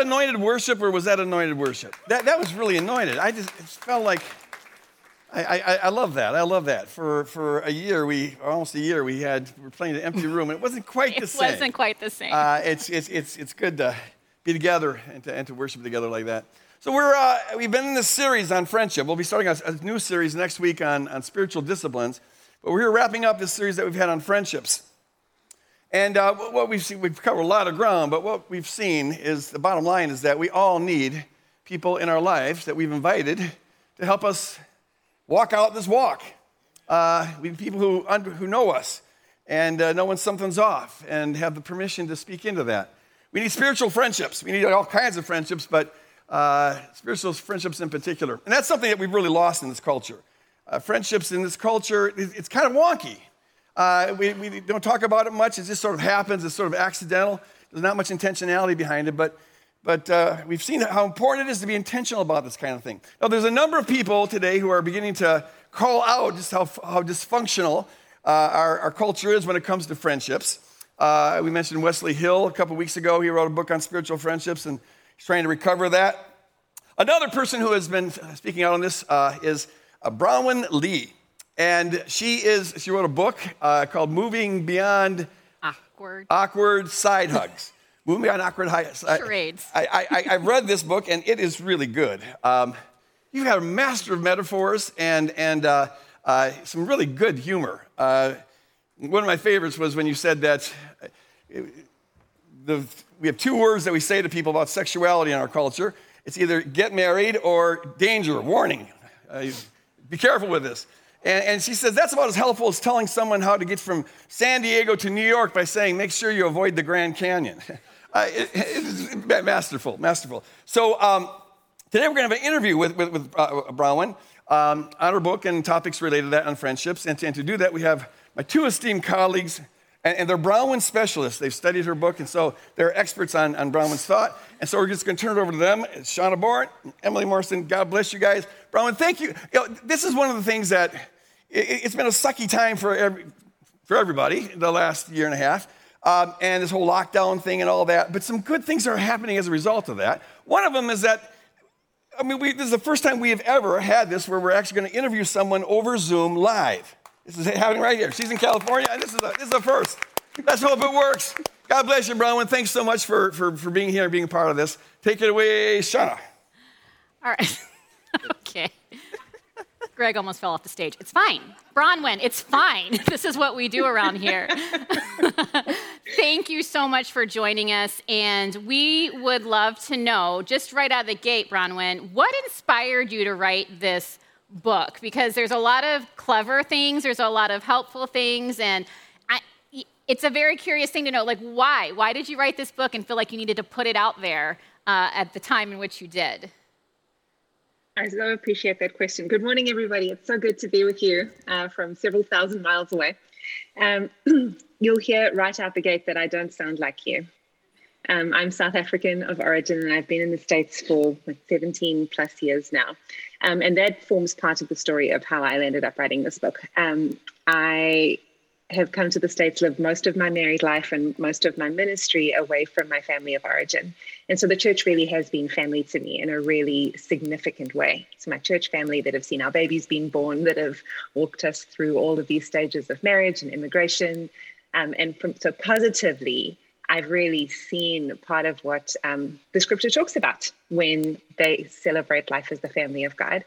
anointed worship or was that anointed worship? That, that was really anointed. I just it felt like, I, I, I love that. I love that. For, for a year, we, almost a year, we had, we were playing an empty room. It wasn't quite the It same. It wasn't quite the same. Uh, it's, it's, it's, it's good to be together and to, and to worship together like that. So we're, uh, we've been in this series on friendship. We'll be starting a, a new series next week on, on spiritual disciplines. But we're here wrapping up this series that we've had on friendships. And uh, what we've seen, we've covered a lot of ground, but what we've seen is the bottom line is that we all need people in our lives that we've invited to help us walk out this walk. Uh, we need people who, who know us and uh, know when something's off and have the permission to speak into that. We need spiritual friendships. We need all kinds of friendships, but uh, spiritual friendships in particular. And that's something that we've really lost in this culture. Uh, friendships in this culture, it's kind of wonky. Uh, we, we don't talk about it much. It just sort of happens. It's sort of accidental. There's not much intentionality behind it, but, but uh, we've seen how important it is to be intentional about this kind of thing. Now, there's a number of people today who are beginning to call out just how, how dysfunctional uh, our, our culture is when it comes to friendships. Uh, we mentioned Wesley Hill a couple weeks ago. He wrote a book on spiritual friendships, and he's trying to recover that. Another person who has been speaking out on this uh, is uh, Bronwyn Lea. And she is, she wrote a book uh, called Moving Beyond Awkward. Awkward Side Hugs. Moving Beyond Awkward Hi- Charades. I, I, I, I read this book and it is really good. Um, you've got a master of metaphors and, and uh, uh, some really good humor. Uh, one of my favorites was when you said that uh, the, we have two words that we say to people about sexuality in our culture. It's either get married or danger, warning. Uh, be careful with this. And, and she says that's about as helpful as telling someone how to get from San Diego to New York by saying, make sure you avoid the Grand Canyon. uh, it, masterful, masterful. So um, today we're going to have an interview with, with, with uh, Bronwyn um, on her book and topics related to that on friendships. And to, and to do that, we have my two esteemed colleagues, and, and they're Bronwyn specialists. They've studied her book, and so they're experts on, on Bronwyn's thought. And so we're just going to turn it over to them. It's Shauna Bort, Emily Morrison. God bless you guys. Bronwyn, thank you. you know, this is one of the things that it, it's been a sucky time for, every, for everybody the last year and a half. Um, and this whole lockdown thing and all that. But some good things are happening as a result of that. One of them is that I mean, we, this is the first time we have ever had this where we're actually going to interview someone over Zoom live. This is happening right here. She's in California, and this is a, this is a first. Let's hope it works. God bless you, Bronwyn. Thanks so much for, for, for being here and being a part of this. Take it away, Shauna. All right. okay. Greg almost fell off the stage. It's fine. Bronwyn, it's fine. This is what we do around here. Thank you so much for joining us. And we would love to know, just right out of the gate, Bronwyn, what inspired you to write this book? Because there's a lot of clever things, there's a lot of helpful things, and I, it's a very curious thing to know, like, why? Why did you write this book and feel like you needed to put it out there uh, at the time in which you did? I so appreciate that question. Good morning, everybody. It's so good to be with you uh, from several thousand miles away. Um, you'll hear right out the gate that I don't sound like you. Um, I'm South African of origin, and I've been in the States for like 17 plus years now. Um, and that forms part of the story of how I ended up writing this book. Um, I have come to the States, lived most of my married life and most of my ministry away from my family of origin. And so the church really has been family to me in a really significant way. It's my church family that have seen our babies being born, that have walked us through all of these stages of marriage and immigration. Um, and from, so positively, I've really seen part of what um, the scripture talks about when they celebrate life as the family of God.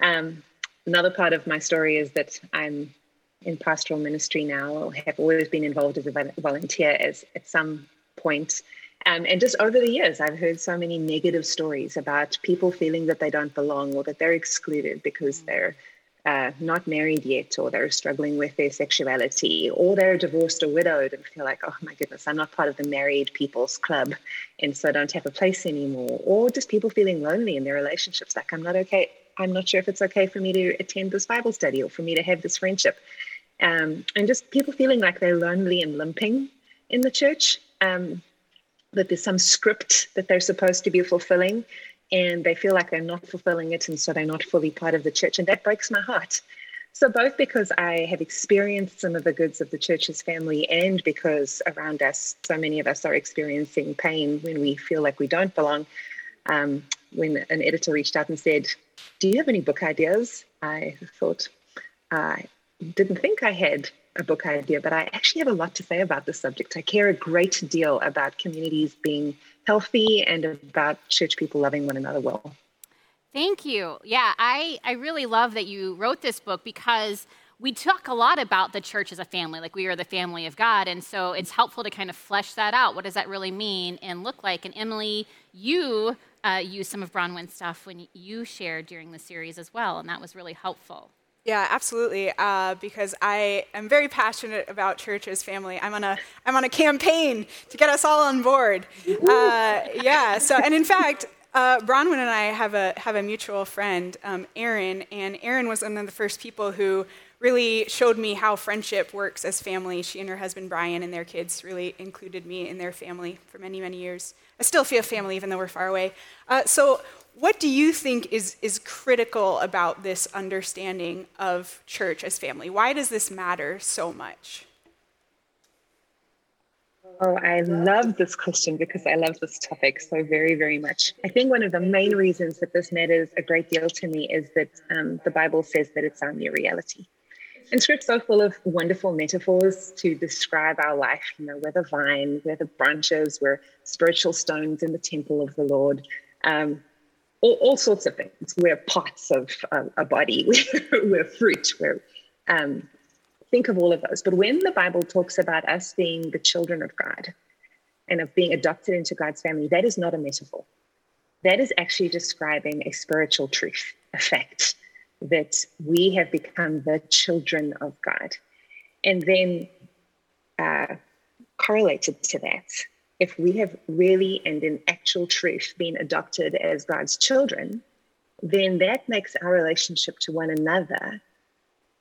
Um, another part of my story is that I'm in pastoral ministry now, or have always been involved as a volunteer as at some point. Um, and just over the years, I've heard so many negative stories about people feeling that they don't belong or that they're excluded because they're uh, not married yet, or they're struggling with their sexuality, or they're divorced or widowed and feel like, oh my goodness, I'm not part of the married people's club, and so I don't have a place anymore, or just people feeling lonely in their relationships, like I'm not okay. I'm not sure if it's okay for me to attend this Bible study or for me to have this friendship. Um, and just people feeling like they're lonely and limping in the church, um, that there's some script that they're supposed to be fulfilling, and they feel like they're not fulfilling it, and so they're not fully part of the church. And that breaks my heart. So, both because I have experienced some of the goods of the church's family, and because around us, so many of us are experiencing pain when we feel like we don't belong. Um, when an editor reached out and said, Do you have any book ideas? I thought, I didn't think I had a book idea, but I actually have a lot to say about this subject. I care a great deal about communities being healthy and about church people loving one another well. Thank you. Yeah, I, I really love that you wrote this book because we talk a lot about the church as a family, like we are the family of God. And so it's helpful to kind of flesh that out. What does that really mean and look like? And Emily, you uh, used some of Bronwyn's stuff when you shared during the series as well, and that was really helpful. Yeah, absolutely. Uh, because I am very passionate about church as family. I'm on a I'm on a campaign to get us all on board. Uh, yeah. So, and in fact, uh, Bronwyn and I have a have a mutual friend, um, Aaron, and Aaron was one of the first people who really showed me how friendship works as family. She and her husband Brian and their kids really included me in their family for many many years. I still feel family even though we're far away. Uh, so, what do you think is is critical about this understanding of church as family? Why does this matter so much? Oh, I love this question because I love this topic so very, very much. I think one of the main reasons that this matters a great deal to me is that um, the Bible says that it's our new reality. And script's so full of wonderful metaphors to describe our life. You know, we're the vine, we're the branches, we're spiritual stones in the temple of the Lord. Um, all, all, sorts of things. We're parts of a body. We're, we're fruit. We're um, think of all of those. But when the Bible talks about us being the children of God and of being adopted into God's family, that is not a metaphor. That is actually describing a spiritual truth, a fact that we have become the children of God. And then uh, correlated to that, if we have really and in actual truth been adopted as God's children, then that makes our relationship to one another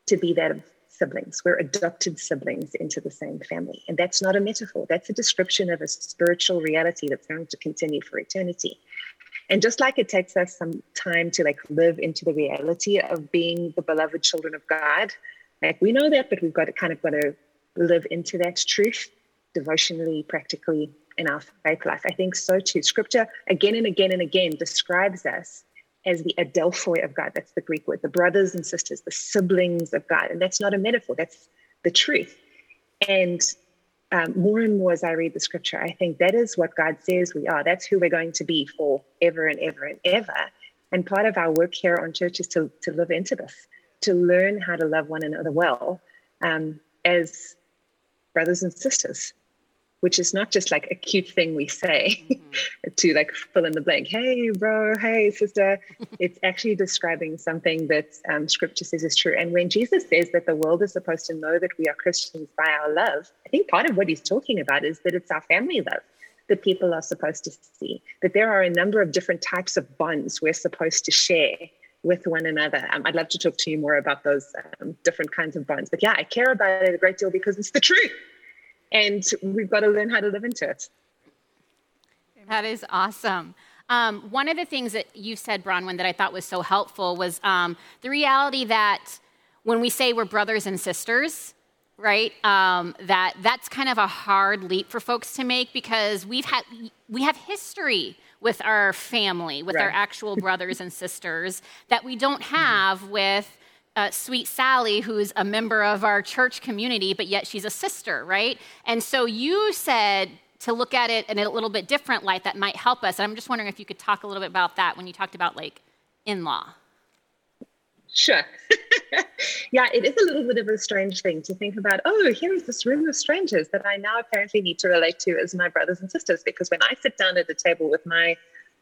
to be that of siblings. We're adopted siblings into the same family. And that's not a metaphor, that's a description of a spiritual reality that's going to continue for eternity. And just like it takes us some time to like live into the reality of being the beloved children of God, like we know that, but we've got to kind of got to live into that truth devotionally, practically in our faith life. I think so too. Scripture again and again and again describes us as the adelphoi of God. That's the Greek word, the brothers and sisters, the siblings of God. And that's not a metaphor, that's the truth. And um, more and more as I read the scripture, I think that is what God says we are. That's who we're going to be for ever and ever and ever. And part of our work here on church is to, to live into this, to learn how to love one another well um, as brothers and sisters which is not just like a cute thing we say mm-hmm. to like fill in the blank. Hey, bro. Hey, sister. it's actually describing something that um, scripture says is true. And when Jesus says that the world is supposed to know that we are Christians by our love, I think part of what he's talking about is that it's our family love that people are supposed to see, that there are a number of different types of bonds we're supposed to share with one another. Um, I'd love to talk to you more about those um, different kinds of bonds. But yeah, I care about it a great deal because it's the truth and we've got to learn how to live into it. That is awesome. Um, one of the things that you said, Bronwyn, that I thought was so helpful was um, the reality that when we say we're brothers and sisters, right, um, that that's kind of a hard leap for folks to make because we've had we have history with our family, with right. our actual brothers and sisters that we don't have with uh, sweet Sally, who's a member of our church community, but yet she's a sister, right? And so you said to look at it in a little bit different light that might help us. And I'm just wondering if you could talk a little bit about that when you talked about like in law. Sure. yeah, it is a little bit of a strange thing to think about. Oh, here is this room of strangers that I now apparently need to relate to as my brothers and sisters. Because when I sit down at the table with my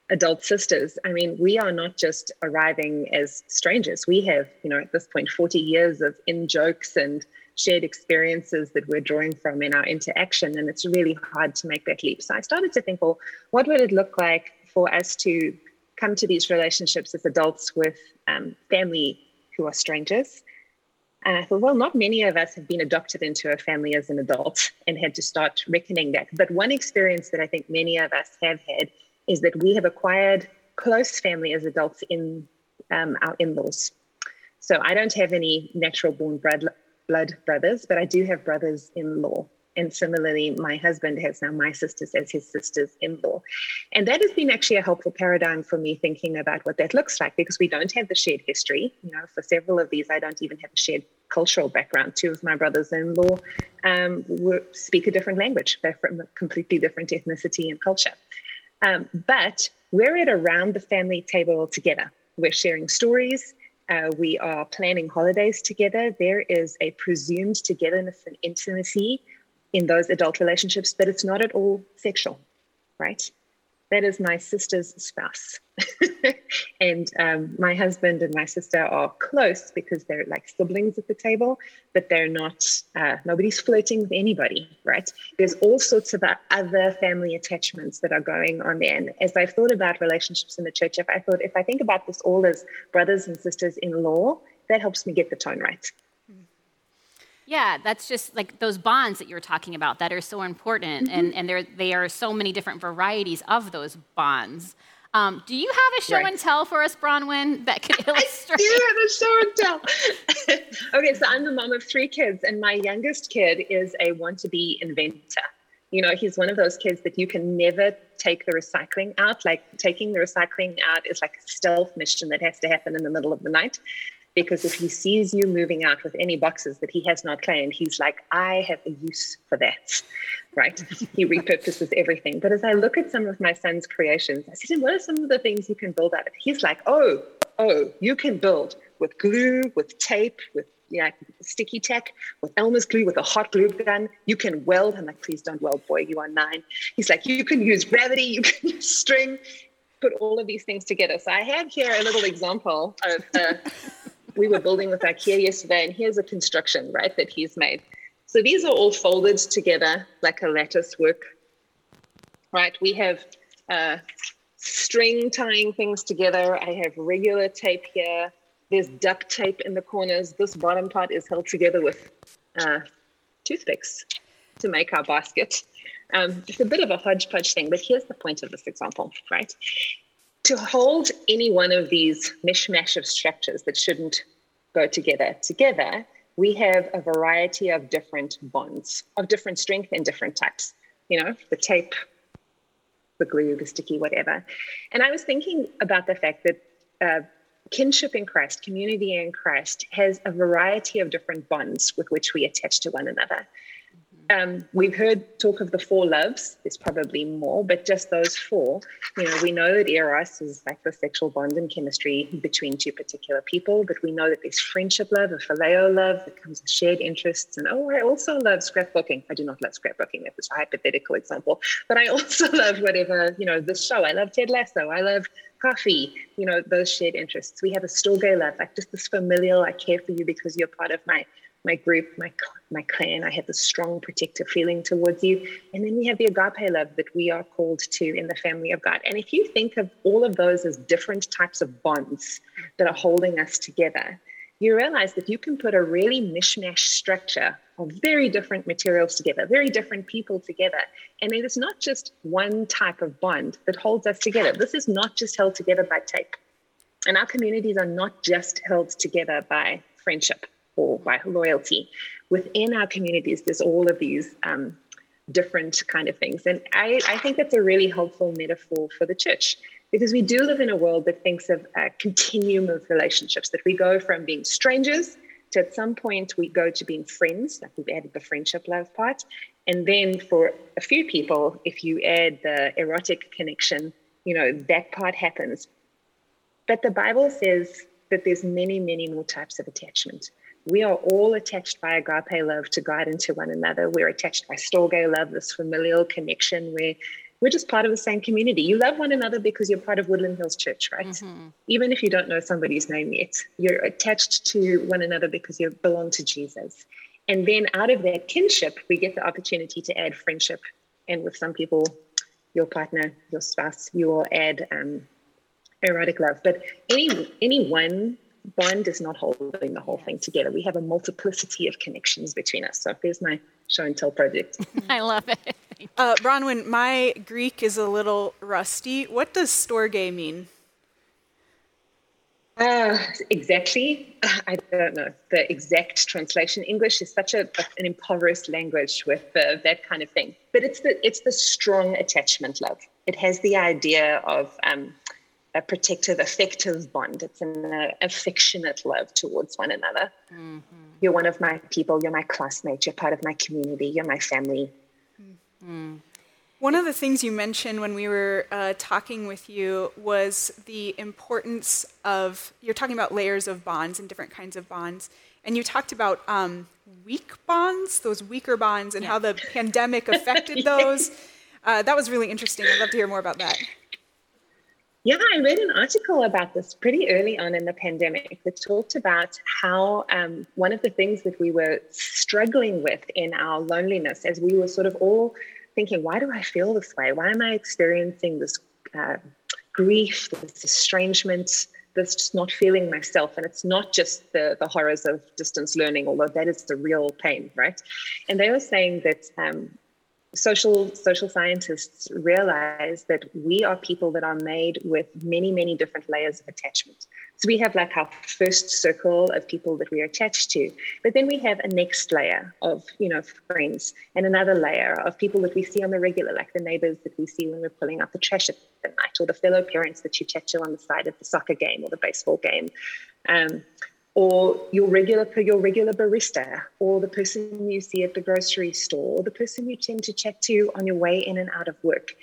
adult sisters, I mean, we are not just arriving as strangers. We have, you know, at this point, 40 years of in jokes and shared experiences that we're drawing from in our interaction. And it's really hard to make that leap. So I started to think, well, what would it look like for us to come to these relationships as adults with um, family who are strangers? And I thought, well, not many of us have been adopted into a family as an adult and had to start reckoning that. But one experience that I think many of us have had is that we have acquired close family as adults in um, our in laws. So I don't have any natural born blood, blood brothers, but I do have brothers in law. And similarly, my husband has now my sisters as his sisters in law. And that has been actually a helpful paradigm for me thinking about what that looks like because we don't have the shared history. You know, for several of these, I don't even have a shared cultural background. Two of my brothers in law um, speak a different language, they're from a completely different ethnicity and culture. Um, but we're at around the family table together. We're sharing stories. Uh, we are planning holidays together. There is a presumed togetherness and intimacy in those adult relationships, but it's not at all sexual, right? That is my sister's spouse. and um, my husband and my sister are close because they're like siblings at the table, but they're not, uh, nobody's flirting with anybody, right? There's all sorts of other family attachments that are going on there. And as I've thought about relationships in the church, if I thought, if I think about this all as brothers and sisters in law, that helps me get the tone right. Yeah, that's just like those bonds that you're talking about that are so important, mm-hmm. and, and there, they are so many different varieties of those bonds. Um, do you have a show right. and tell for us, Bronwyn, that could illustrate? I do have a show and tell. okay, so I'm the mom of three kids, and my youngest kid is a want to be inventor. You know, he's one of those kids that you can never take the recycling out. Like taking the recycling out is like a stealth mission that has to happen in the middle of the night because if he sees you moving out with any boxes that he has not claimed, he's like, I have a use for that, right? he repurposes everything. But as I look at some of my son's creations, I said, him, what are some of the things you can build out of? He's like, oh, oh, you can build with glue, with tape, with yeah, sticky tack, with Elmer's glue, with a hot glue gun. You can weld. I'm like, please don't weld, boy. You are nine. He's like, you can use gravity, you can use string, put all of these things together. So I have here a little example of we were building with IKEA yesterday, and here's a construction, right, that he's made. So these are all folded together like a lattice work, right? We have uh, string tying things together. I have regular tape here. There's duct tape in the corners. This bottom part is held together with uh, toothpicks to make our basket. Um, it's a bit of a hodgepodge thing, but here's the point of this example, right? To hold any one of these mishmash of structures that shouldn't go together together, we have a variety of different bonds of different strength and different types. You know, the tape, the glue, the sticky, whatever. And I was thinking about the fact that uh, kinship in Christ, community in Christ, has a variety of different bonds with which we attach to one another. Um, we've heard talk of the four loves. There's probably more, but just those four. You know, we know that eros is like the sexual bond and chemistry between two particular people, but we know that there's friendship love, a phileo love that comes with shared interests. And oh, I also love scrapbooking. I do not love scrapbooking. That was a hypothetical example, but I also love whatever you know. This show. I love Ted Lasso. I love coffee. You know, those shared interests. We have a storge love, like just this familial. I care for you because you're part of my my group, my my clan. I have this strong protective feeling towards you. And then we have the agape love that we are called to in the family of God. And if you think of all of those as different types of bonds that are holding us together, you realize that you can put a really mishmash structure of very different materials together, very different people together. And it is not just one type of bond that holds us together. This is not just held together by tape. And our communities are not just held together by friendship or by loyalty. Within our communities, there's all of these um, different kind of things. And I, I think that's a really helpful metaphor for the church because we do live in a world that thinks of a continuum of relationships, that we go from being strangers to at some point we go to being friends, like we've added the friendship love part. And then for a few people, if you add the erotic connection, you know, that part happens. But the Bible says that there's many, many more types of attachment we are all attached by agape love to God and to one another. We're attached by storge love, this familial connection where we're just part of the same community. You love one another because you're part of Woodland Hills Church, right? Mm-hmm. Even if you don't know somebody's name yet, you're attached to one another because you belong to Jesus. And then out of that kinship, we get the opportunity to add friendship. And with some people, your partner, your spouse, you will add um, erotic love. But any any one bond is not holding the whole thing together. We have a multiplicity of connections between us. So there's my show and tell project. I love it. Uh, Bronwyn, my Greek is a little rusty. What does storge mean? Uh, exactly. I don't know the exact translation. English is such a, an impoverished language with uh, that kind of thing. But it's the it's the strong attachment love. It has the idea of um, a protective, affective bond. It's an uh, affectionate love towards one another. Mm-hmm. You're one of my people. You're my classmate. You're part of my community. You're my family. Mm-hmm. One of the things you mentioned when we were uh, talking with you was the importance of, you're talking about layers of bonds and different kinds of bonds. And you talked about um, weak bonds, those weaker bonds, and yeah. how the pandemic affected those. Uh, that was really interesting. I'd love to hear more about that. Yeah, I read an article about this pretty early on in the pandemic that talked about how um, one of the things that we were struggling with in our loneliness as we were sort of all thinking, why do I feel this way? Why am I experiencing this uh, grief, this estrangement, this just not feeling myself? And it's not just the, the horrors of distance learning, although that is the real pain, right? And they were saying that um, social social scientists realize that we are people that are made with many many different layers of attachment. So we have like our first circle of people that we are attached to but then we have a next layer of you know friends and another layer of people that we see on the regular like the neighbors that we see when we're pulling out the trash at night or the fellow parents that you chat to on the side of the soccer game or the baseball game. Um, or your regular your regular barista or the person you see at the grocery store or the person you tend to chat to on your way in and out of work.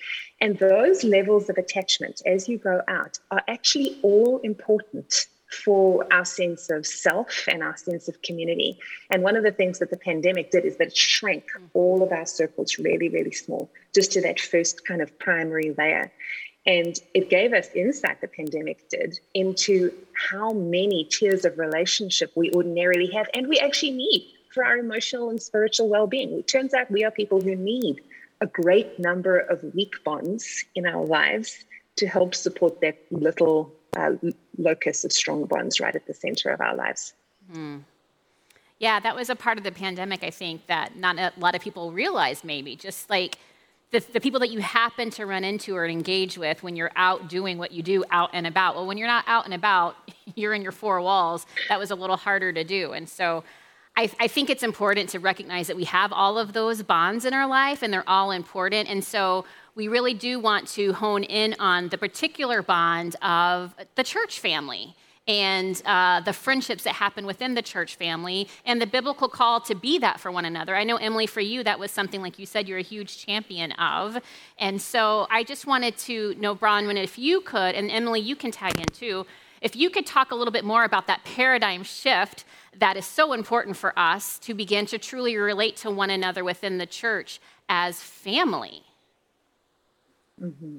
And those levels of attachment as you go out are actually all important for our sense of self and our sense of community. And one of the things that the pandemic did is that it shrank all of our circles really really small just to that first kind of primary layer and it gave us insight, the pandemic did, into how many tiers of relationship we ordinarily have and we actually need for our emotional and spiritual well being. It turns out we are people who need a great number of weak bonds in our lives to help support that little uh, locus of strong bonds right at the center of our lives. Mm. Yeah, that was a part of the pandemic, I think, that not a lot of people realized maybe. Just like the, the people that you happen to run into or engage with when you're out doing what you do out and about. Well, when you're not out and about, you're in your four walls. That was a little harder to do. And so I, I, think it's important to recognize that we have all of those bonds in our life and they're all important. And so we really do want to hone in on the particular bond of the church family and uh, the friendships that happen within the church family and the biblical call to be that for one another. I know, Emily, for you, that was something, like you said, you're a huge champion of. And so I just wanted to know, Bronwyn, if you could, and Emily, you can tag in too, if you could talk a little bit more about that paradigm shift that is so important for us to begin to truly relate to one another within the church as family. Mm-hmm.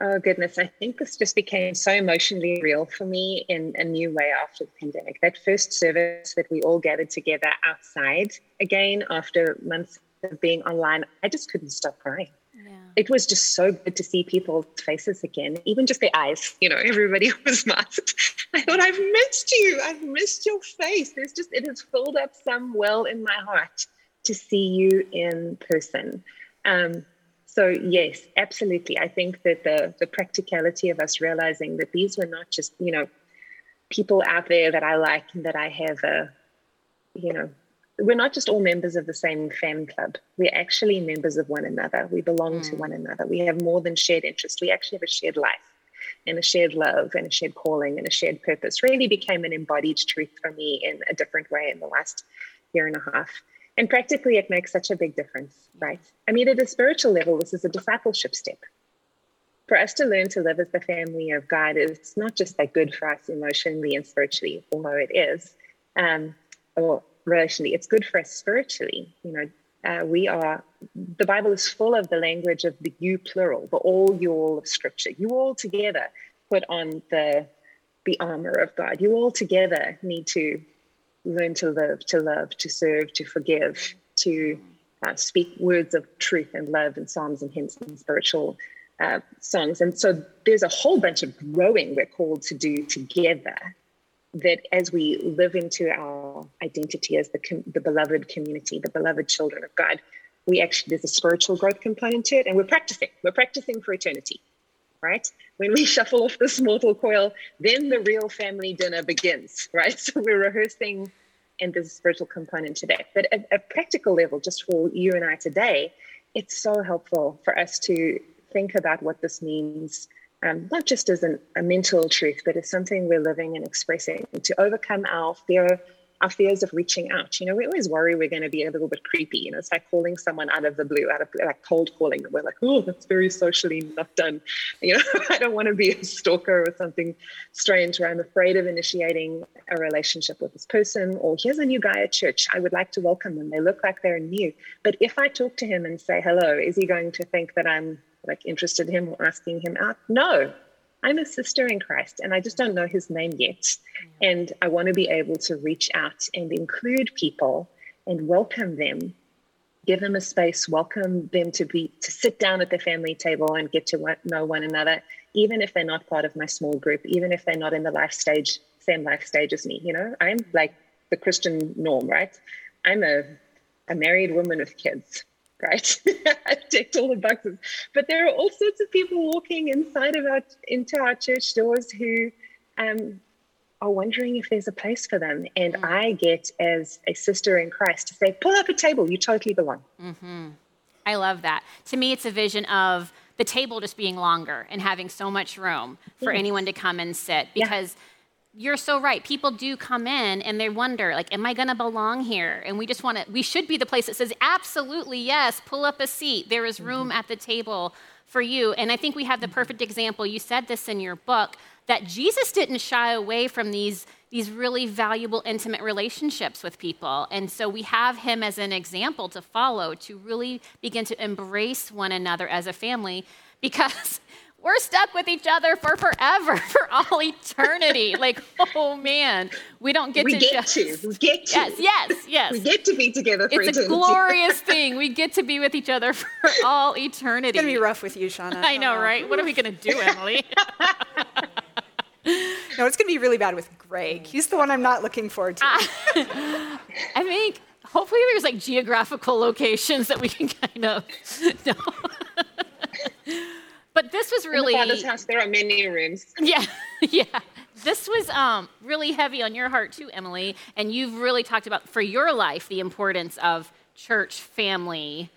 Oh, goodness. I think this just became so emotionally real for me in a new way after the pandemic. That first service that we all gathered together outside again after months of being online, I just couldn't stop crying. Yeah. It was just so good to see people's faces again, even just their eyes. You know, everybody was masked. I thought, I've missed you. I've missed your face. There's just, it has filled up some well in my heart to see you in person. Um, so yes, absolutely. I think that the the practicality of us realizing that these were not just you know people out there that I like and that I have a you know we're not just all members of the same fan club. We're actually members of one another. We belong mm. to one another. We have more than shared interest. We actually have a shared life and a shared love and a shared calling and a shared purpose. Really became an embodied truth for me in a different way in the last year and a half. And practically, it makes such a big difference, right? I mean, at a spiritual level, this is a discipleship step. For us to learn to live as the family of God is not just that good for us emotionally and spiritually, although it is, um, or relationally, it's good for us spiritually. You know, uh, we are, the Bible is full of the language of the you plural, the all you all of Scripture. You all together put on the the armor of God. You all together need to learn to live, to love, to serve, to forgive, to uh, speak words of truth and love and psalms and hymns and spiritual uh, songs. And so there's a whole bunch of growing we're called to do together that as we live into our identity as the, com- the beloved community, the beloved children of God, we actually, there's a spiritual growth component to it and we're practicing. We're practicing for eternity. Right? When we shuffle off this mortal coil, then the real family dinner begins, right? So we're rehearsing, and there's a spiritual component to that. But at a practical level, just for you and I today, it's so helpful for us to think about what this means, um, not just as an, a mental truth, but as something we're living and expressing to overcome our fear our fears of reaching out. You know, we always worry we're going to be a little bit creepy. You know, it's like calling someone out of the blue, out of like cold calling. We're like, oh, that's very socially not done. You know, I don't want to be a stalker or something strange where I'm afraid of initiating a relationship with this person. Or here's a new guy at church. I would like to welcome them. They look like they're new. But if I talk to him and say hello, is he going to think that I'm like interested in him or asking him out? No, I'm a sister in Christ and I just don't know his name yet. And I want to be able to reach out and include people and welcome them, give them a space, welcome them to be to sit down at the family table and get to know one another, even if they're not part of my small group, even if they're not in the life stage, same life stage as me. You know, I'm like the Christian norm, right? I'm a a married woman with kids right? I ticked all the boxes. But there are all sorts of people walking inside of our into our church doors who um, are wondering if there's a place for them. And mm-hmm. I get, as a sister in Christ, to say, pull up a table, you totally belong. Mm-hmm. I love that. To me, it's a vision of the table just being longer and having so much room for yes. anyone to come and sit because. Yeah you're so right. People do come in and they wonder, like, am I going to belong here? And we just want to, we should be the place that says, absolutely, yes, pull up a seat. There is room mm-hmm. at the table for you. And I think we have the perfect example. You said this in your book that Jesus didn't shy away from these, these really valuable, intimate relationships with people. And so we have him as an example to follow to really begin to embrace one another as a family because we're stuck with each other for forever, for all eternity. like, oh man, we don't get we to get just, to. We get to. Yes, yes, yes. We get to be together It's eternity. a glorious thing. We get to be with each other for all eternity. It's going to be rough with you, Shauna. I know, right? What are we going to do, Emily? no, it's going to be really bad with Greg. He's the one I'm not looking forward to. I think hopefully there's like geographical locations that we can kind of no. But this was really. In the father's house, there are many rooms. Yeah, yeah. This was um, really heavy on your heart too, Emily. And you've really talked about for your life the importance of church family,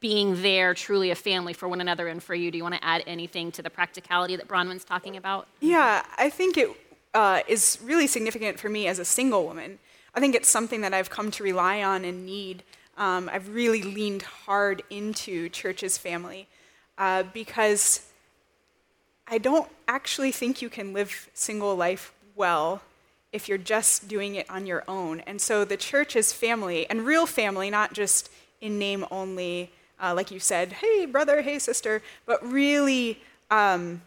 being there truly a family for one another and for you. Do you want to add anything to the practicality that Bronwyn's talking about? Yeah, I think it uh, is really significant for me as a single woman. I think it's something that I've come to rely on and need. Um, I've really leaned hard into church's family uh, because I don't actually think you can live single life well if you're just doing it on your own. And so the church is family, and real family, not just in name only, uh, like you said, hey, brother, hey, sister, but really um,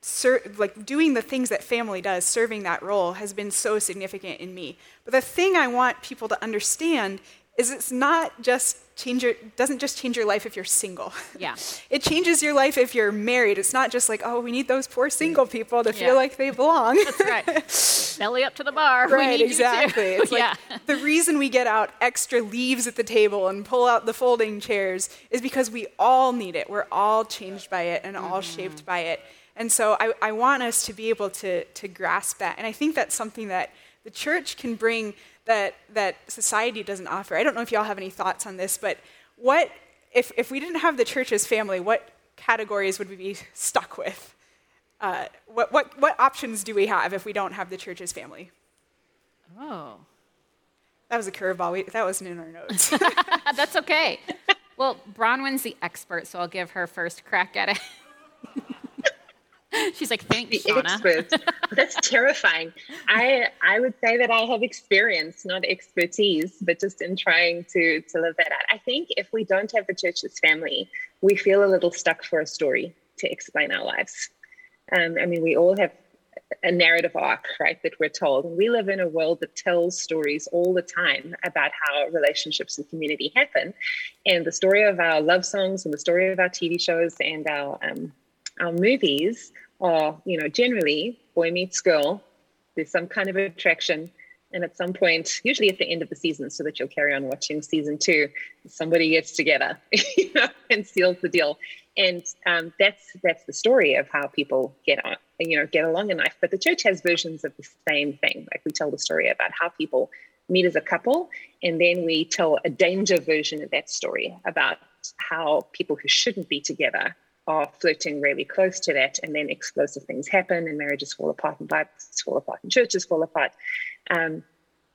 ser- like doing the things that family does, serving that role, has been so significant in me. But the thing I want people to understand is it's not just change your doesn't just change your life if you're single. Yeah. it changes your life if you're married. It's not just like, oh, we need those poor single people to yeah. feel like they belong. That's right. Belly up to the bar. Right, exactly. It's like yeah. the reason we get out extra leaves at the table and pull out the folding chairs is because we all need it. We're all changed by it and mm-hmm. all shaped by it. And so I, I want us to be able to, to grasp that. And I think that's something that the church can bring that, that society doesn't offer. I don't know if y'all have any thoughts on this, but what, if, if we didn't have the church as family, what categories would we be stuck with? Uh, what, what, what options do we have if we don't have the church as family? Oh. That was a curveball. that wasn't in our notes. That's okay. Well, Bronwyn's the expert, so I'll give her first crack at it. She's like, thanks, the Shauna. That's terrifying. I I would say that I have experience, not expertise, but just in trying to to live that out. I think if we don't have the church's family, we feel a little stuck for a story to explain our lives. Um, I mean, we all have a narrative arc, right, that we're told. And we live in a world that tells stories all the time about how relationships and community happen. And the story of our love songs and the story of our TV shows and our um, our movies are, you know, generally boy meets girl. There's some kind of attraction, And at some point, usually at the end of the season, so that you'll carry on watching season two, somebody gets together you know, and seals the deal. And um, that's that's the story of how people get on, you know, get along in life. But the church has versions of the same thing. Like we tell the story about how people meet as a couple, and then we tell a danger version of that story about how people who shouldn't be together are flirting really close to that, and then explosive things happen, and marriages fall apart, and Bibles fall apart, and churches fall apart. Um,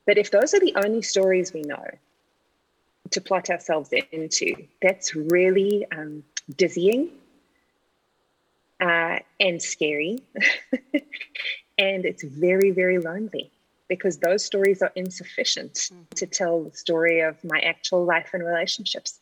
but if those are the only stories we know to plot ourselves into, that's really um, dizzying uh, and scary. and it's very, very lonely because those stories are insufficient mm-hmm. to tell the story of my actual life and relationships.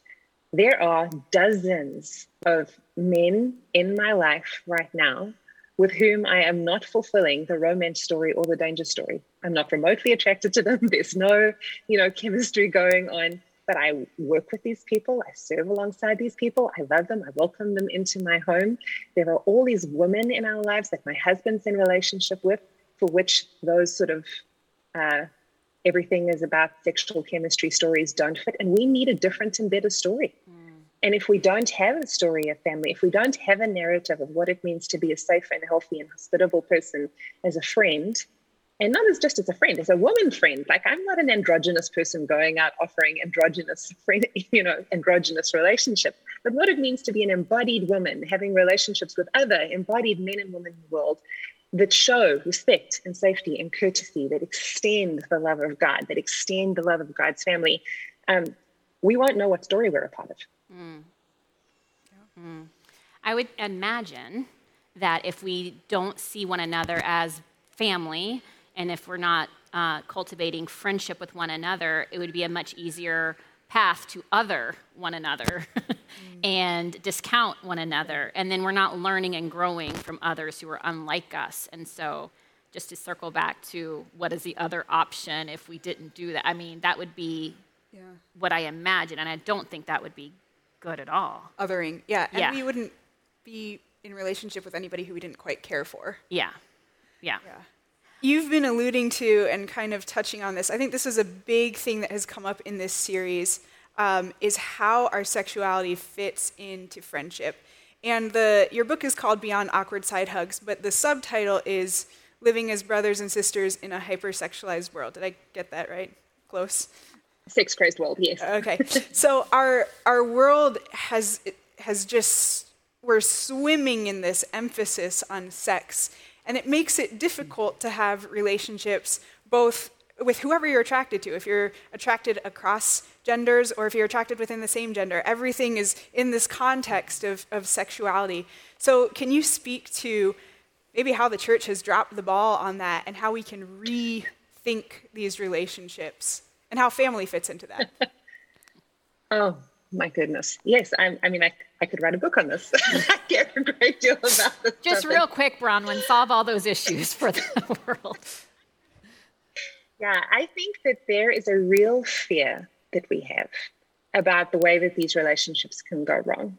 There are dozens of men in my life right now with whom I am not fulfilling the romance story or the danger story. I'm not remotely attracted to them. There's no, you know, chemistry going on but I work with these people. I serve alongside these people. I love them. I welcome them into my home. There are all these women in our lives that my husband's in relationship with, for which those sort of uh, everything is about sexual chemistry stories don't fit. And we need a different and better story. And if we don't have a story of family, if we don't have a narrative of what it means to be a safe and healthy and hospitable person as a friend, and not as just as a friend, as a woman friend. Like I'm not an androgynous person going out offering androgynous friend, you know, androgynous relationship. But what it means to be an embodied woman, having relationships with other embodied men and women in the world that show respect and safety and courtesy, that extend the love of God, that extend the love of God's family, um, we won't know what story we're a part of. Mm. Mm. I would imagine that if we don't see one another as family, and if we're not uh, cultivating friendship with one another, it would be a much easier path to other one another and discount one another. And then we're not learning and growing from others who are unlike us. And so, just to circle back to what is the other option if we didn't do that, I mean, that would be yeah. what I imagine. And I don't think that would be good at all. Othering, yeah. And yeah. we wouldn't be in relationship with anybody who we didn't quite care for. Yeah. Yeah. Yeah. You've been alluding to and kind of touching on this. I think this is a big thing that has come up in this series um, is how our sexuality fits into friendship. And the your book is called Beyond Awkward Side Hugs, but the subtitle is Living as Brothers and Sisters in a Hypersexualized World. Did I get that right? Close. Sex crazed world, yes. Okay. so our our world has has just we're swimming in this emphasis on sex and it makes it difficult to have relationships both with whoever you're attracted to. If you're attracted across genders or if you're attracted within the same gender, everything is in this context of, of sexuality. So, can you speak to maybe how the church has dropped the ball on that and how we can rethink these relationships and how family fits into that? oh, my goodness. Yes, I'm, i mean, I, I could write a book on this. I care a great deal about this. Just real quick, Bronwyn, solve all those issues for the world. Yeah, I think that there is a real fear that we have about the way that these relationships can go wrong.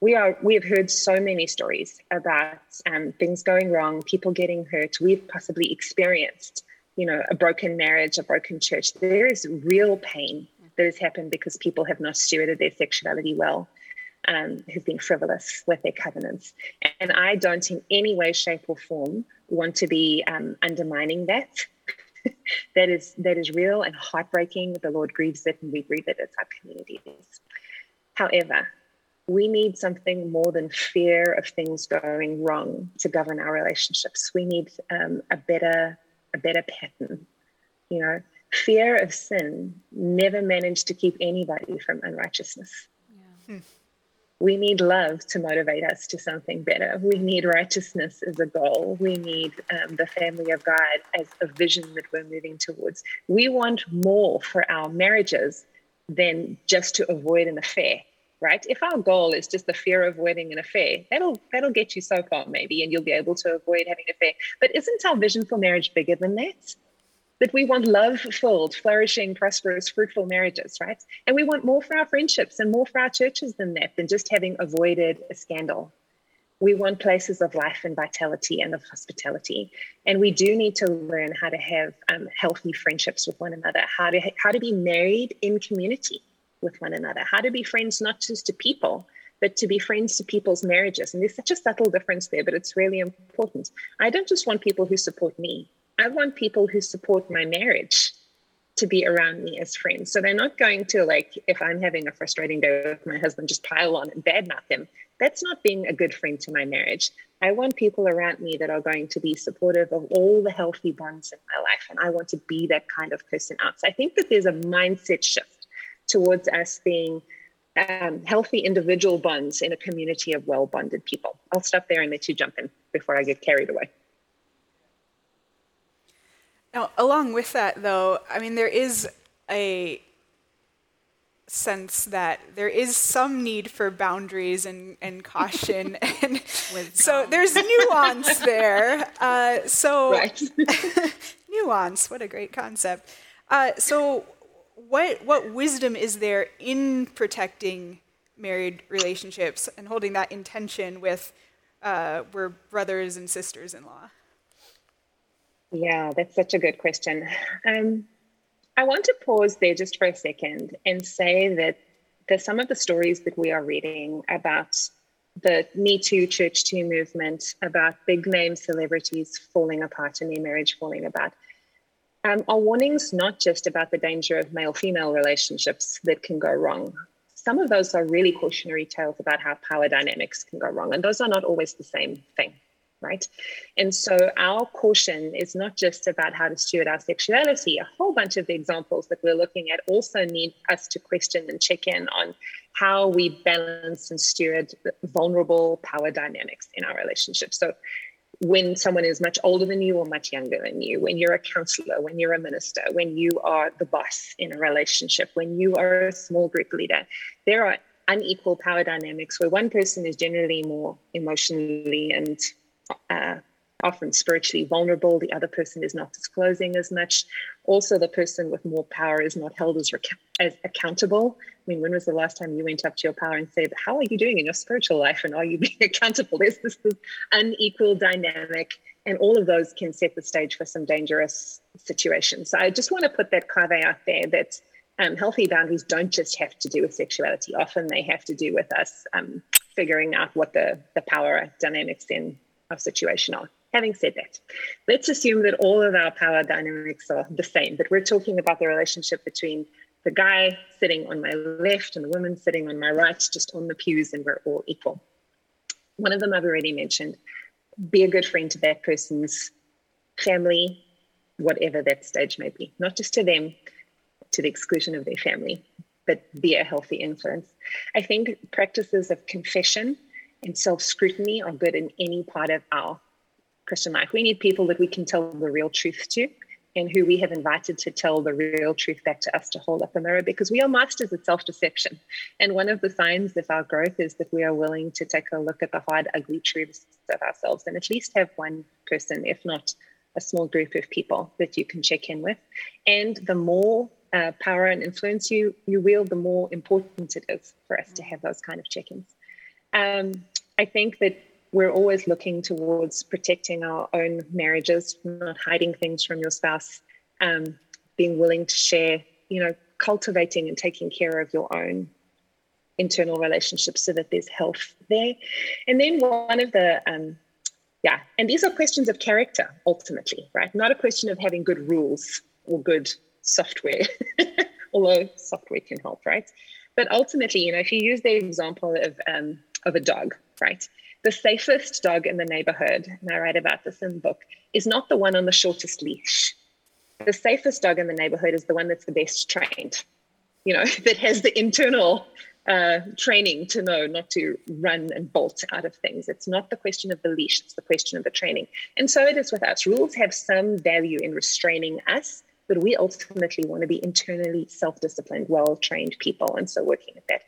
We are we have heard so many stories about um, things going wrong, people getting hurt. We've possibly experienced, you know, a broken marriage, a broken church. There is real pain that has happened because people have not stewarded their sexuality well, um, who've been frivolous with their covenants. And I don't, in any way, shape, or form, want to be um, undermining that. that is that is real and heartbreaking. The Lord grieves it, and we grieve it as our communities. However, we need something more than fear of things going wrong to govern our relationships. We need um, a better a better pattern. You know, fear of sin never managed to keep anybody from unrighteousness. Yeah. Hmm. We need love to motivate us to something better. We need righteousness as a goal. We need um, the family of God as a vision that we're moving towards. We want more for our marriages than just to avoid an affair right if our goal is just the fear of avoiding an affair that'll that'll get you so far maybe and you'll be able to avoid having an affair but isn't our vision for marriage bigger than that that we want love filled, flourishing, prosperous, fruitful marriages, right? And we want more for our friendships and more for our churches than that, than just having avoided a scandal. We want places of life and vitality and of hospitality. And we do need to learn how to have um, healthy friendships with one another, how to, how to be married in community with one another, how to be friends not just to people, but to be friends to people's marriages. And there's such a subtle difference there, but it's really important. I don't just want people who support me, I want people who support my marriage to be around me as friends. So they're not going to, like, if I'm having a frustrating day with my husband, just pile on and badmouth him. That's not being a good friend to my marriage. I want people around me that are going to be supportive of all the healthy bonds in my life. And I want to be that kind of person out. So I think that there's a mindset shift towards us being um, healthy individual bonds in a community of well bonded people. I'll stop there and let you jump in before I get carried away. Now, along with that, though, I mean, there is a sense that there is some need for boundaries and, and caution. and so there's nuance there. Uh, so, nuance, what a great concept. Uh, so, what what wisdom is there in protecting married relationships and holding that intention with uh, we're brothers and sisters in law? Yeah, that's such a good question. Um, I want to pause there just for a second and say that there's some of the stories that we are reading about the Me Too, Church Too movement, about big name celebrities falling apart and their marriage falling apart um, are warnings not just about the danger of male female relationships that can go wrong. Some of those are really cautionary tales about how power dynamics can go wrong, and those are not always the same thing, right? And so, our caution is not just about how to steward our sexuality. A whole bunch of the examples that we're looking at also need us to question and check in on how we balance and steward vulnerable power dynamics in our relationships. So, when someone is much older than you or much younger than you, when you're a counselor, when you're a minister, when you are the boss in a relationship, when you are a small group leader, there are unequal power dynamics where one person is generally more emotionally and uh, often spiritually vulnerable. The other person is not disclosing as much. Also, the person with more power is not held as, rec- as accountable. I mean, when was the last time you went up to your power and said, How are you doing in your spiritual life? And are you being accountable? There's this, this unequal dynamic. And all of those can set the stage for some dangerous situations. So I just want to put that caveat out there that um, healthy boundaries don't just have to do with sexuality. Often they have to do with us um, figuring out what the, the power dynamics in our situation are. Having said that, let's assume that all of our power dynamics are the same, but we're talking about the relationship between the guy sitting on my left and the woman sitting on my right, just on the pews, and we're all equal. One of them I've already mentioned be a good friend to that person's family, whatever that stage may be, not just to them, to the exclusion of their family, but be a healthy influence. I think practices of confession and self scrutiny are good in any part of our Christian Mike, We need people that we can tell the real truth to and who we have invited to tell the real truth back to us to hold up a mirror because we are masters at self deception. And one of the signs of our growth is that we are willing to take a look at the hard, ugly truths of ourselves and at least have one person, if not a small group of people that you can check in with. And the more uh, power and influence you, you wield, the more important it is for us to have those kind of check ins. Um, I think that we're always looking towards protecting our own marriages, not hiding things from your spouse, um, being willing to share, you know, cultivating and taking care of your own internal relationships so that there's health there. And then one of the, um, yeah, and these are questions of character ultimately, right? Not a question of having good rules or good software, although software can help, right? But ultimately, you know, if you use the example of um, of a dog, right? The safest dog in the neighborhood, and I write about this in the book, is not the one on the shortest leash. The safest dog in the neighborhood is the one that's the best trained, you know, that has the internal uh, training to know not to run and bolt out of things. It's not the question of the leash, it's the question of the training. And so it is with us. Rules have some value in restraining us, but we ultimately want to be internally self disciplined, well trained people. And so working at that.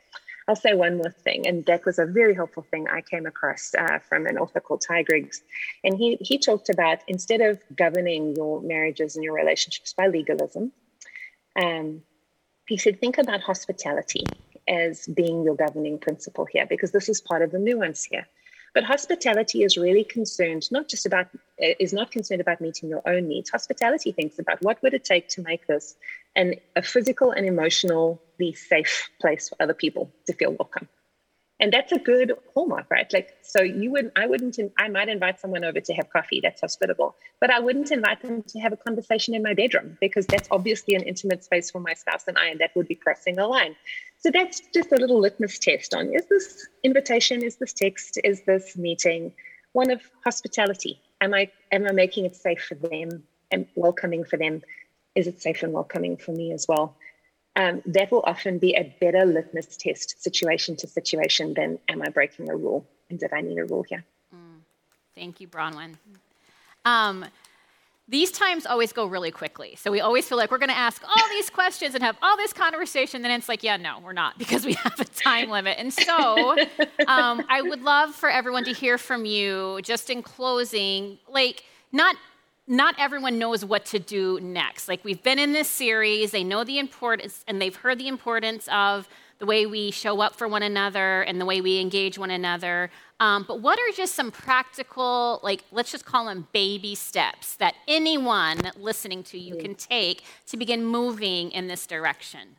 I'll say one more thing, and that was a very helpful thing I came across uh, from an author called Ty Griggs. And he, he talked about instead of governing your marriages and your relationships by legalism, um, he said, think about hospitality as being your governing principle here, because this is part of the nuance here. But hospitality is really concerned not just about eh, is not concerned about meeting your own needs. Hospitality thinks about what would it take to make this an, a physical and emotionally safe place for other people to feel welcome. And that's a good hallmark right? Like so you would i wouldn't i might invite someone over to have coffee. That's hospitable. But i wouldn't invite them to have a conversation in my bedroom because that's obviously an intimate space for my spouse and i and that would be crossing a line so that's just a little litmus test on is this invitation is this text is this meeting one of hospitality am i am i making it safe for them and welcoming for them is it safe and welcoming for me as well um, that will often be a better litmus test situation to situation than am I breaking a rule and did I need a rule here? Mm. Thank you, Bronwyn. Um, these times always go really quickly. So we always feel like we're going to ask all these questions and have all this conversation. Then it's like, yeah, no, we're not because we have a time limit. And so um, I would love for everyone to hear from you just in closing, like, not not everyone knows what to do next. Like we've been in this series, they know the importance and they've heard the importance of the way we show up for one another and the way we engage one another. Um, but what are just some practical, like let's just call them baby steps that anyone listening to you can take to begin moving in this direction?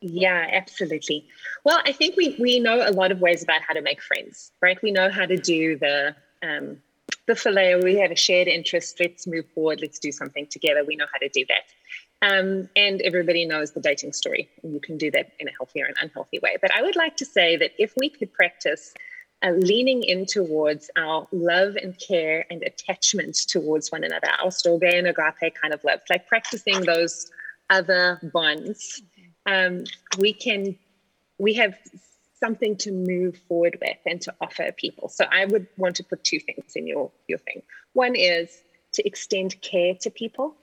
Yeah, absolutely. Well, I think we we know a lot of ways about how to make friends, right? We know how to do the um, the philia, we have a shared interest. Let's move forward. Let's do something together. We know how to do that. Um, and everybody knows the dating story. And you can do that in a healthier and unhealthy way. But I would like to say that if we could practice uh, leaning in towards our love and care and attachment towards one another, our storge and agape kind of love, like practicing those other bonds, um, we can, we have something to move forward with and to offer people. So I would want to put two things in your, your thing. One is to extend care to people.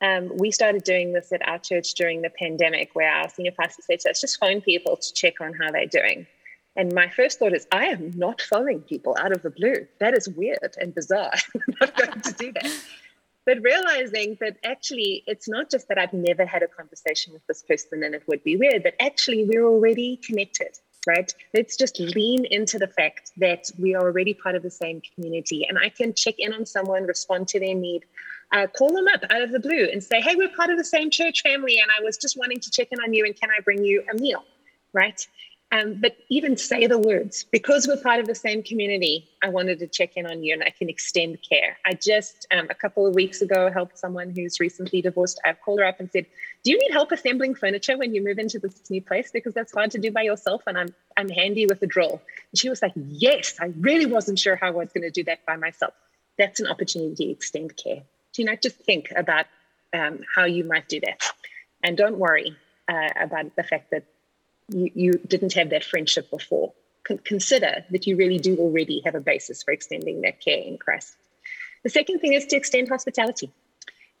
Um, we started doing this at our church during the pandemic, where our senior pastor said "Let's just phone people to check on how they're doing. And my first thought is, I am not phoning people out of the blue. That is weird and bizarre. I'm not going to do that but realizing that actually it's not just that I've never had a conversation with this person and it would be weird, but actually we're already connected, right? Let's just lean into the fact that we are already part of the same community and I can check in on someone, respond to their need, uh, call them up out of the blue and say, hey, we're part of the same church family and I was just wanting to check in on you and can I bring you a meal, right? Um, but even say the words because we're part of the same community. I wanted to check in on you and I can extend care. I just um, a couple of weeks ago helped someone who's recently divorced. I've called her up and said, "Do you need help assembling furniture when you move into this new place? Because that's hard to do by yourself, and I'm I'm handy with a drill." And she was like, "Yes, I really wasn't sure how I was going to do that by myself." That's an opportunity to extend care. You not just think about um, how you might do that, and don't worry uh, about the fact that you, you didn't have that friendship before. Con- consider that you really do already have a basis for extending that care in Christ. The second thing is to extend hospitality.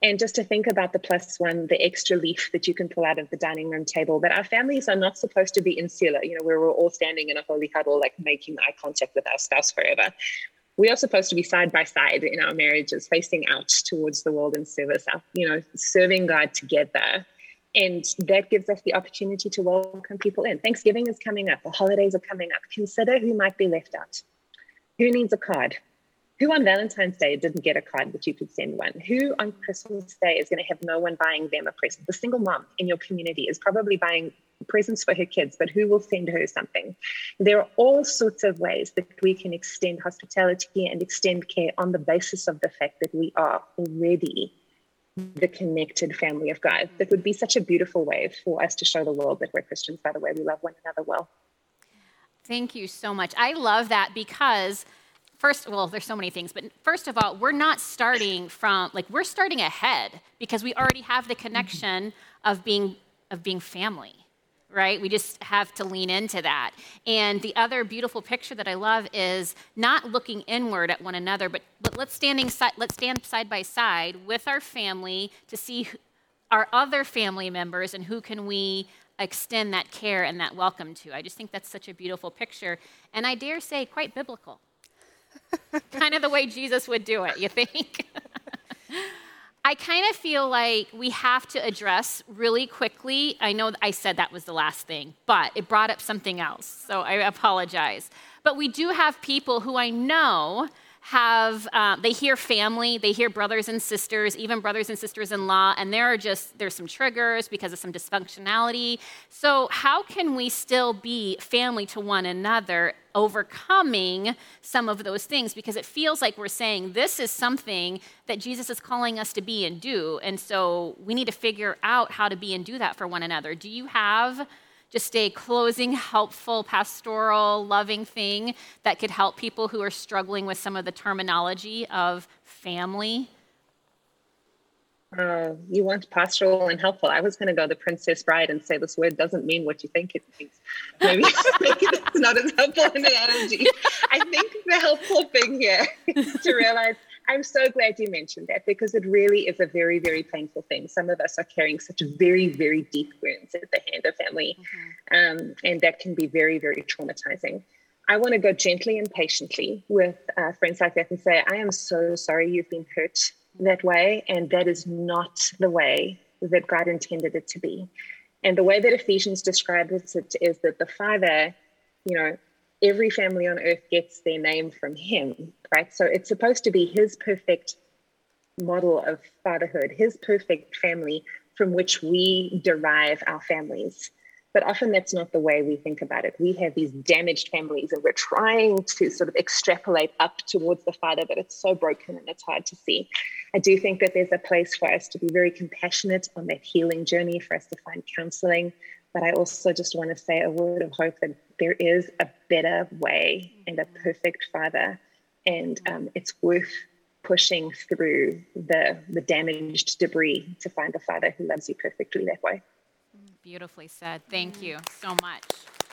And just to think about the plus one, the extra leaf that you can pull out of the dining room table, that our families are not supposed to be insular, you know, where we're all standing in a holy huddle, like making eye contact with our spouse forever. We are supposed to be side by side in our marriages, facing out towards the world in service, you know, serving God together and that gives us the opportunity to welcome people in. Thanksgiving is coming up, the holidays are coming up. Consider who might be left out. Who needs a card? Who on Valentine's Day didn't get a card, but you could send one? Who on Christmas Day is going to have no one buying them a present? The single mom in your community is probably buying presents for her kids, but who will send her something? There are all sorts of ways that we can extend hospitality and extend care on the basis of the fact that we are already the connected family of God. That would be such a beautiful way for us to show the world that we're Christians by the way we love one another well. Thank you so much. I love that because first well there's so many things but first of all we're not starting from like we're starting ahead because we already have the connection of being of being family right? We just have to lean into that. And the other beautiful picture that I love is not looking inward at one another, but, but let's, standing let's stand side by side with our family to see our other family members and who can we extend that care and that welcome to. I just think that's such a beautiful picture. And I dare say, quite biblical. kind of the way Jesus would do it, you think? I kind of feel like we have to address really quickly. I know I said that was the last thing, but it brought up something else, so I apologize. But we do have people who I know have uh, they hear family they hear brothers and sisters even brothers and sisters in law and there are just there's some triggers because of some dysfunctionality. So how can we still be family to one another overcoming some of those things? Because it feels like we're saying this is something that jesus is calling us to be and do and so we need to figure out how to be and do that for one another. Do you have just a closing, helpful, pastoral, loving thing that could help people who are struggling with some of the terminology of family? Uh, you want pastoral and helpful. I was going to go the Princess Bride and say this word doesn't mean what you think it means. Maybe, maybe it's not as helpful an analogy. I think the helpful thing here is to realize I'm so glad you mentioned that because it really is a very, very painful thing. Some of us are carrying such very, very deep wounds at the hand of family, mm-hmm. um, and that can be very, very traumatizing. I want to go gently and patiently with uh, friends like that and say, I am so sorry you've been hurt that way, and that is not the way that God intended it to be. And the way that Ephesians describes it is that the Father, you know, every family on earth gets their name from him, right? So it's supposed to be his perfect model of fatherhood, his perfect family from which we derive our families. But often that's not the way we think about it. We have these damaged families and we're trying to sort of extrapolate up towards the father, but it's so broken and it's hard to see. I do think that there's a place for us to be very compassionate on that healing journey, for us to find counseling, but I also just want to say a word of hope that there is a better way and a perfect Father, and um, it's worth pushing through the the damaged debris to find a Father who loves you perfectly that way. Beautifully said. Thank you so much.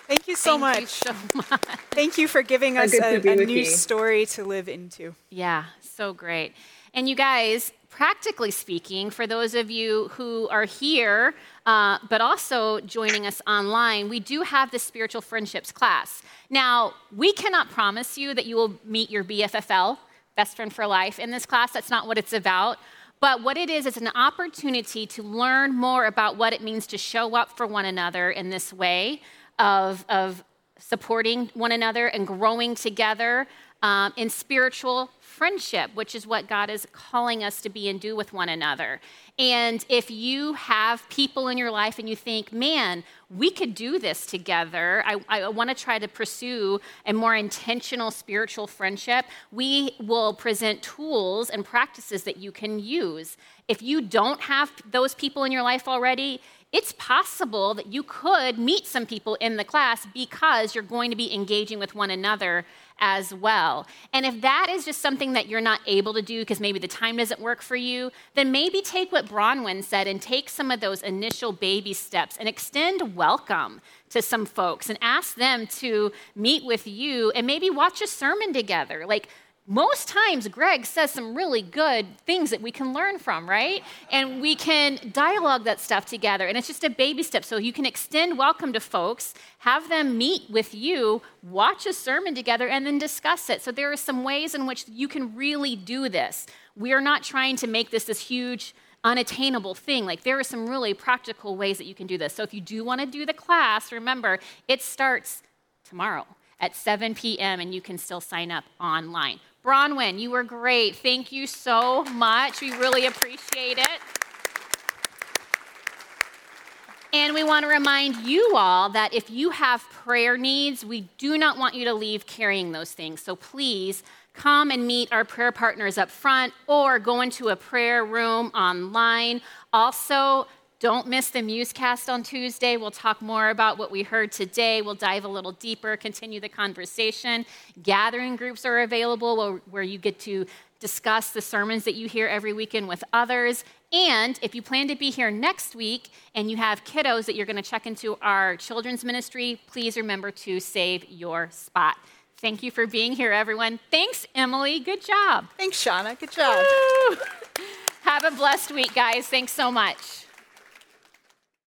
Thank you so, Thank much. You so much. Thank you for giving so us a, a new you. story to live into. Yeah, so great. And you guys, practically speaking, for those of you who are here, uh, but also joining us online, we do have the spiritual friendships class. Now, we cannot promise you that you will meet your BFFL, best friend for life, in this class. That's not what it's about. But what it is, is an opportunity to learn more about what it means to show up for one another in this way of, of supporting one another and growing together um, in spiritual friendship, which is what God is calling us to be and do with one another. And if you have people in your life and you think, man, we could do this together, I, I want to try to pursue a more intentional spiritual friendship, we will present tools and practices that you can use. If you don't have those people in your life already, it's possible that you could meet some people in the class because you're going to be engaging with one another as well. And if that is just something that you're not able to do because maybe the time doesn't work for you, then maybe take what Bronwyn said and take some of those initial baby steps and extend welcome to some folks and ask them to meet with you and maybe watch a sermon together. Like, most times Greg says some really good things that we can learn from, right? And we can dialogue that stuff together. And it's just a baby step. So you can extend welcome to folks, have them meet with you, watch a sermon together, and then discuss it. So there are some ways in which you can really do this. We are not trying to make this this huge, unattainable thing. Like there are some really practical ways that you can do this. So if you do want to do the class, remember, it starts tomorrow at 7 p.m. and you can still sign up online. Bronwyn, you were great. Thank you so much. We really appreciate it. And we want to remind you all that if you have prayer needs, we do not want you to leave carrying those things. So please come and meet our prayer partners up front or go into a prayer room online. Also, don't miss the Musecast on Tuesday. We'll talk more about what we heard today. We'll dive a little deeper, continue the conversation. Gathering groups are available where you get to discuss the sermons that you hear every weekend with others. And if you plan to be here next week and you have kiddos that you're going to check into our children's ministry, please remember to save your spot. Thank you for being here, everyone. Thanks, Emily. Good job. Thanks, Shauna. Good job. Woo! Have a blessed week, guys. Thanks so much.